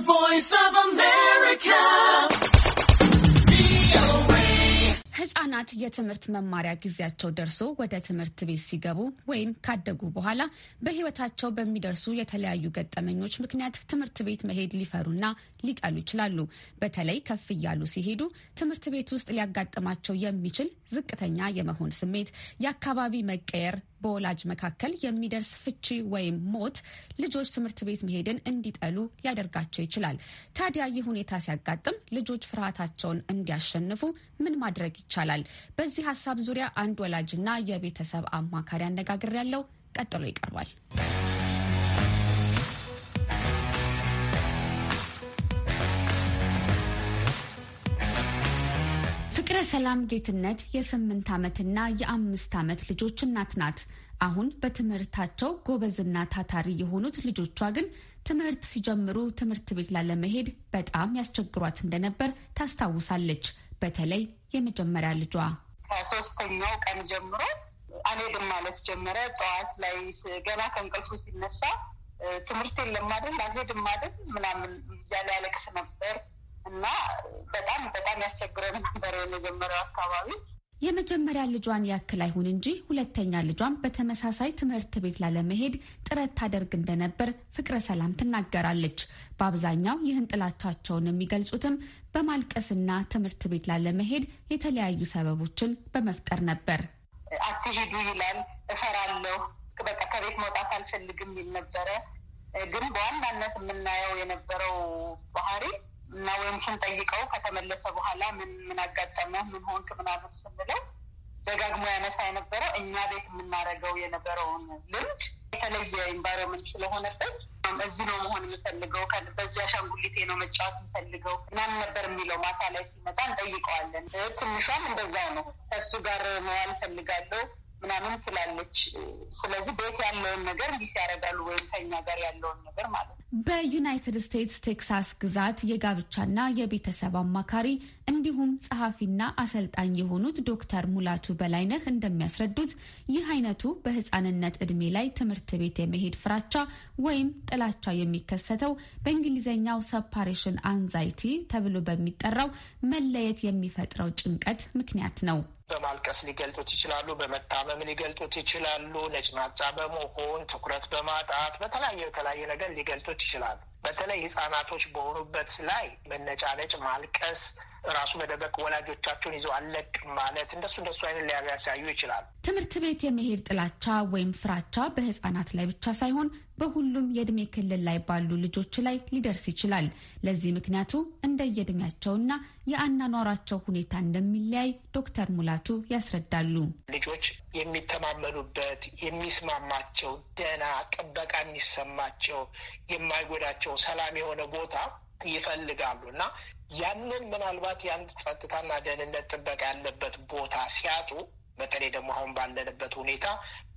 voice of America. ህጻናት የትምህርት መማሪያ ጊዜያቸው ደርሶ ወደ ትምህርት ቤት ሲገቡ ወይም ካደጉ በኋላ በሕይወታቸው በሚደርሱ የተለያዩ ገጠመኞች ምክንያት ትምህርት ቤት መሄድ ሊፈሩና ሊጠሉ ይችላሉ። በተለይ ከፍ እያሉ ሲሄዱ ትምህርት ቤት ውስጥ ሊያጋጥማቸው የሚችል ዝቅተኛ የመሆን ስሜት፣ የአካባቢ መቀየር፣ በወላጅ መካከል የሚደርስ ፍቺ ወይም ሞት ልጆች ትምህርት ቤት መሄድን እንዲጠሉ ሊያደርጋቸው ይችላል። ታዲያ ይህ ሁኔታ ሲያጋጥም ልጆች ፍርሃታቸውን እንዲያሸንፉ ምን ማድረግ ይቻላል? በዚህ ሀሳብ ዙሪያ አንድ ወላጅና የቤተሰብ አማካሪ አነጋግሬያለሁ። ቀጥሎ ይቀርባል። ፍቅረ ሰላም ጌትነት የስምንት ዓመትና የአምስት ዓመት ልጆች እናት ናት። አሁን በትምህርታቸው ጎበዝና ታታሪ የሆኑት ልጆቿ ግን ትምህርት ሲጀምሩ ትምህርት ቤት ላለመሄድ በጣም ያስቸግሯት እንደነበር ታስታውሳለች። በተለይ የመጀመሪያ ልጇ ከሶስተኛው ቀን ጀምሮ አልሄድም ማለት ጀመረ። ጠዋት ላይ ገና ከእንቅልፉ ሲነሳ የለም አይደል አልሄድም አይደል ምናምን እያለ ያለቅስ ነበር እና በጣም ያስቸግረን ነበር የመጀመሪያው አካባቢ። የመጀመሪያ ልጇን ያክል አይሁን እንጂ ሁለተኛ ልጇን በተመሳሳይ ትምህርት ቤት ላለመሄድ ጥረት ታደርግ እንደነበር ፍቅረ ሰላም ትናገራለች። በአብዛኛው ይህን ጥላቻቸውን የሚገልጹትም በማልቀስና ትምህርት ቤት ላለመሄድ የተለያዩ ሰበቦችን በመፍጠር ነበር። አትሄዱ ይላል፣ እፈራለሁ፣ በቃ ከቤት መውጣት አልፈልግም ይል ነበረ። ግን በዋናነት የምናየው የነበረው ባህሪ እና ወይም ስንጠይቀው ከተመለሰ በኋላ ምን ምን አጋጠመ ምን ሆንክ ምናምን ስንለው ደጋግሞ ያነሳ የነበረው እኛ ቤት የምናደርገው የነበረውን ልምድ የተለየ environment ስለሆነበት እዚህ ነው መሆን የምፈልገው፣ በዚህ አሻንጉሊቴ ነው መጫወት የምፈልገው ምናምን ነበር የሚለው። ማታ ላይ ሲመጣ እንጠይቀዋለን። ትንሿም እንደዛው ነው። ከሱ ጋር መዋል ፈልጋለሁ ምናምን ትላለች። ስለዚህ ቤት ያለውን ነገር እንዲህ ያደርጋሉ ወይም ከኛ ጋር ያለውን ነገር ማለት ነው። በዩናይትድ ስቴትስ ቴክሳስ ግዛት የጋብቻና የቤተሰብ አማካሪ እንዲሁም ጸሐፊና አሰልጣኝ የሆኑት ዶክተር ሙላቱ በላይነህ እንደሚያስረዱት ይህ አይነቱ በሕፃንነት እድሜ ላይ ትምህርት ቤት የመሄድ ፍራቻ ወይም ጥላቻ የሚከሰተው በእንግሊዝኛው ሰፓሬሽን አንዛይቲ ተብሎ በሚጠራው መለየት የሚፈጥረው ጭንቀት ምክንያት ነው። በማልቀስ ሊገልጡት ይችላሉ። በመታመም ሊገልጡት ይችላሉ። ነጭናጫ በመሆን ትኩረት በማጣት በተለያየ በተለያየ ነገር ሊገልጡት ይችላሉ። በተለይ ህጻናቶች በሆኑበት ላይ መነጫነጭ፣ ማልቀስ፣ ራሱ መደበቅ፣ ወላጆቻቸውን ይዘው አለቅ ማለት እንደሱ እንደሱ አይነት ሊያሳዩ ይችላሉ። ትምህርት ቤት የመሄድ ጥላቻ ወይም ፍራቻ በህጻናት ላይ ብቻ ሳይሆን በሁሉም የእድሜ ክልል ላይ ባሉ ልጆች ላይ ሊደርስ ይችላል። ለዚህ ምክንያቱ እንደየእድሜያቸውና የአናኗራቸው ሁኔታ እንደሚለያይ ዶክተር ሙላቱ ያስረዳሉ። ልጆች የሚተማመኑበት የሚስማማቸው፣ ደህና ጥበቃ የሚሰማቸው፣ የማይጎዳቸው ሰላም የሆነ ቦታ ይፈልጋሉ እና ያንን ምናልባት የአንድ ጸጥታና ደህንነት ጥበቃ ያለበት ቦታ ሲያጡ በተለይ ደግሞ አሁን ባለንበት ሁኔታ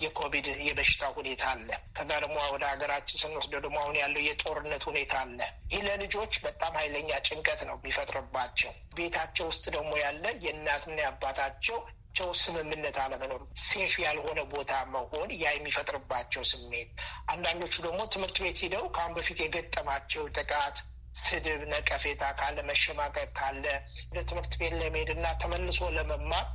የኮቪድ የበሽታ ሁኔታ አለ። ከዛ ደግሞ ወደ ሀገራችን ስንወስደው ደግሞ አሁን ያለው የጦርነት ሁኔታ አለ። ይህ ለልጆች በጣም ኃይለኛ ጭንቀት ነው የሚፈጥርባቸው። ቤታቸው ውስጥ ደግሞ ያለ የእናትና የአባታቸው ቸው ስምምነት አለመኖር፣ ሴፍ ያልሆነ ቦታ መሆን ያ የሚፈጥርባቸው ስሜት። አንዳንዶቹ ደግሞ ትምህርት ቤት ሂደው ከአሁን በፊት የገጠማቸው ጥቃት ስድብ፣ ነቀፌታ ካለ መሸማቀቅ ካለ ወደ ትምህርት ቤት ለመሄድ እና ተመልሶ ለመማር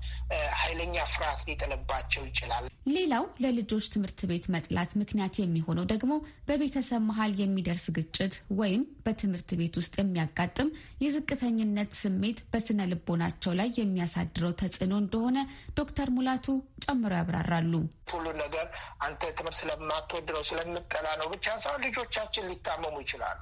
ኃይለኛ ፍርሃት ሊጥልባቸው ይችላል። ሌላው ለልጆች ትምህርት ቤት መጥላት ምክንያት የሚሆነው ደግሞ በቤተሰብ መሀል የሚደርስ ግጭት ወይም በትምህርት ቤት ውስጥ የሚያጋጥም የዝቅተኝነት ስሜት በስነ ልቦናቸው ላይ የሚያሳድረው ተጽዕኖ እንደሆነ ዶክተር ሙላቱ ጨምረው ያብራራሉ። ሁሉን ነገር አንተ ትምህርት ስለማትወድ ነው ስለምጠላ ነው ብቻ ሳይሆን ልጆቻችን ሊታመሙ ይችላሉ።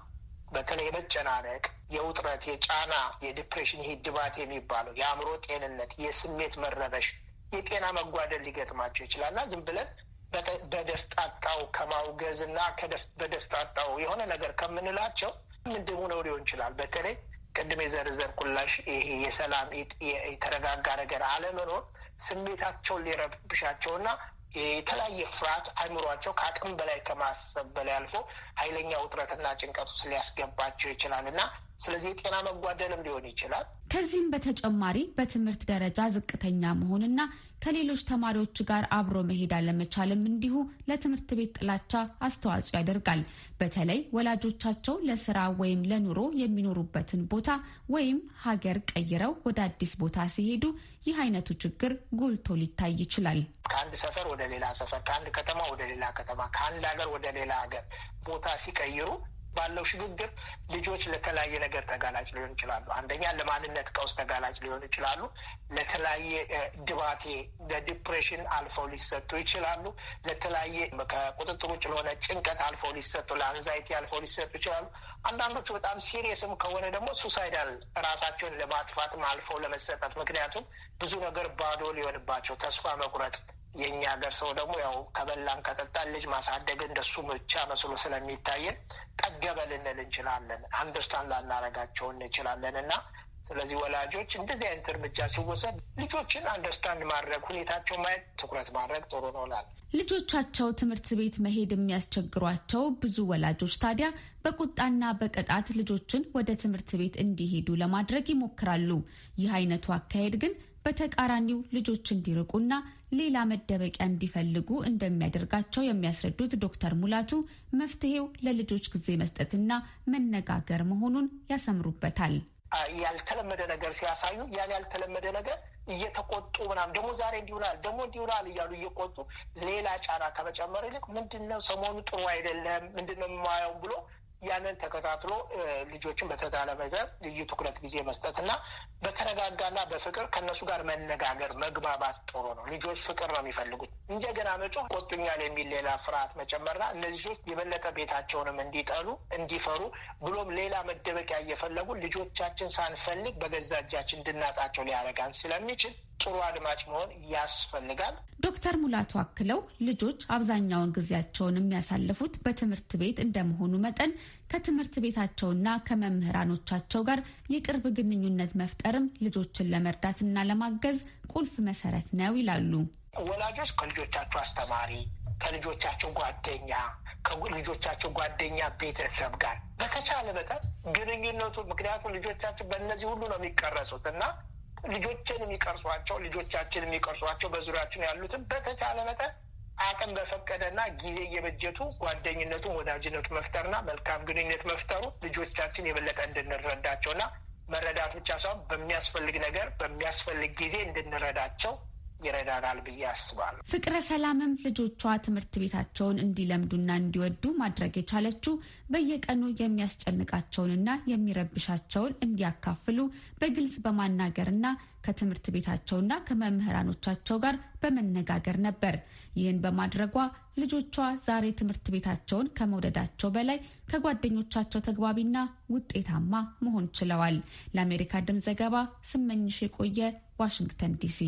በተለይ የመጨናነቅ፣ የውጥረት፣ የጫና፣ የዲፕሬሽን ይህ ድባት የሚባለው የአእምሮ ጤንነት፣ የስሜት መረበሽ፣ የጤና መጓደል ሊገጥማቸው ይችላል እና ዝም ብለን በደፍጣጣው ከማውገዝ እና በደፍጣጣው የሆነ ነገር ከምንላቸው ምንድን ሆነው ሊሆን ይችላል። በተለይ ቅድም የዘርዘርኩላሽ ይሄ የሰላም የተረጋጋ ነገር አለመኖር ስሜታቸውን ሊረብሻቸውና የተለያየ ፍርሃት አይምሯቸው ከአቅም በላይ ከማሰብ በላይ አልፎ ኃይለኛ ውጥረትና ጭንቀት ውስጥ ሊያስገባቸው ይችላል እና ስለዚህ የጤና መጓደልም ሊሆን ይችላል። ከዚህም በተጨማሪ በትምህርት ደረጃ ዝቅተኛ መሆንና ከሌሎች ተማሪዎች ጋር አብሮ መሄድ አለመቻልም እንዲሁ ለትምህርት ቤት ጥላቻ አስተዋጽኦ ያደርጋል። በተለይ ወላጆቻቸው ለስራ ወይም ለኑሮ የሚኖሩበትን ቦታ ወይም ሀገር ቀይረው ወደ አዲስ ቦታ ሲሄዱ ይህ አይነቱ ችግር ጎልቶ ሊታይ ይችላል። ከአንድ ሰፈር ወደ ሌላ ሰፈር፣ ከአንድ ከተማ ወደ ሌላ ከተማ፣ ከአንድ ሀገር ወደ ሌላ ሀገር ቦታ ሲቀይሩ ባለው ሽግግር ልጆች ለተለያየ ነገር ተጋላጭ ሊሆን ይችላሉ። አንደኛ ለማንነት ቀውስ ተጋላጭ ሊሆኑ ይችላሉ። ለተለያየ ድባቴ ለዲፕሬሽን አልፈው ሊሰጡ ይችላሉ። ለተለያየ ከቁጥጥር ውጭ ለሆነ ጭንቀት አልፈው ሊሰጡ፣ ለአንዛይቲ አልፈው ሊሰጡ ይችላሉ። አንዳንዶቹ በጣም ሲሪየስም ከሆነ ደግሞ ሱሳይዳል ራሳቸውን ለማጥፋትም አልፈው ለመሰጠት ምክንያቱም ብዙ ነገር ባዶ ሊሆንባቸው ተስፋ መቁረጥ የእኛ ሀገር ሰው ደግሞ ያው ከበላን ከጠጣን ልጅ ማሳደግ እንደሱ ብቻ መስሎ ስለሚታየን ጠገበ ልንል እንችላለን። አንደርስታንድ ላናረጋቸው እንችላለን እና ስለዚህ ወላጆች እንደዚህ አይነት እርምጃ ሲወሰድ ልጆችን አንደርስታንድ ማድረግ ሁኔታቸው ማየት ትኩረት ማድረግ ጥሩ ነው ላል ልጆቻቸው ትምህርት ቤት መሄድ የሚያስቸግሯቸው ብዙ ወላጆች ታዲያ በቁጣና በቅጣት ልጆችን ወደ ትምህርት ቤት እንዲሄዱ ለማድረግ ይሞክራሉ። ይህ አይነቱ አካሄድ ግን በተቃራኒው ልጆች እንዲርቁና ሌላ መደበቂያ እንዲፈልጉ እንደሚያደርጋቸው የሚያስረዱት ዶክተር ሙላቱ መፍትሄው ለልጆች ጊዜ መስጠትና መነጋገር መሆኑን ያሰምሩበታል። ያልተለመደ ነገር ሲያሳዩ ያን ያልተለመደ ነገር እየተቆጡ ምናምን ደግሞ ዛሬ እንዲውላል ደግሞ እንዲውላል እያሉ እየቆጡ ሌላ ጫና ከመጨመር ይልቅ ምንድነው ሰሞኑ ጥሩ አይደለም ምንድነው የማየው ብሎ ያንን ተከታትሎ ልጆችን በተዳለ መጠን ልዩ ትኩረት ጊዜ መስጠት እና በተረጋጋና በፍቅር ከእነሱ ጋር መነጋገር መግባባት ጥሩ ነው። ልጆች ፍቅር ነው የሚፈልጉት። እንደገና መጮህ ቆጡኛል የሚል ሌላ ፍርሃት መጨመርና እነዚህ ሶስት የበለጠ ቤታቸውንም እንዲጠሉ እንዲፈሩ ብሎም ሌላ መደበቂያ እየፈለጉ ልጆቻችን ሳንፈልግ በገዛ እጃችን እንድናጣቸው ሊያደርጋን ስለሚችል ጥሩ አድማጭ መሆን ያስፈልጋል። ዶክተር ሙላቱ አክለው ልጆች አብዛኛውን ጊዜያቸውን የሚያሳልፉት በትምህርት ቤት እንደመሆኑ መጠን ከትምህርት ቤታቸውና ከመምህራኖቻቸው ጋር የቅርብ ግንኙነት መፍጠርም ልጆችን ለመርዳትና ለማገዝ ቁልፍ መሰረት ነው ይላሉ። ወላጆች ከልጆቻቸው አስተማሪ፣ ከልጆቻቸው ጓደኛ፣ ከልጆቻቸው ጓደኛ ቤተሰብ ጋር በተቻለ መጠን ግንኙነቱ ምክንያቱም ልጆቻቸው በእነዚህ ሁሉ ነው የሚቀረጹት እና ልጆችን የሚቀርጿቸው ልጆቻችን የሚቀርጿቸው በዙሪያችን ያሉትን በተቻለ መጠን አቅም በፈቀደና ጊዜ እየበጀቱ ጓደኝነቱን ወዳጅነቱ መፍጠርና መልካም ግንኙነት መፍጠሩ ልጆቻችን የበለጠ እንድንረዳቸውና መረዳት ብቻ ሳይሆን በሚያስፈልግ ነገር በሚያስፈልግ ጊዜ እንድንረዳቸው ይረዳናል ብዬ አስባለሁ። ፍቅረ ሰላምም ልጆቿ ትምህርት ቤታቸውን እንዲለምዱና እንዲወዱ ማድረግ የቻለችው በየቀኑ የሚያስጨንቃቸውንና የሚረብሻቸውን እንዲያካፍሉ በግልጽ በማናገርና ከትምህርት ቤታቸውና ከመምህራኖቻቸው ጋር በመነጋገር ነበር። ይህን በማድረጓ ልጆቿ ዛሬ ትምህርት ቤታቸውን ከመውደዳቸው በላይ ከጓደኞቻቸው ተግባቢና ውጤታማ መሆን ችለዋል። ለአሜሪካ ድምፅ ዘገባ ስመኝሽ የቆየ ዋሽንግተን ዲሲ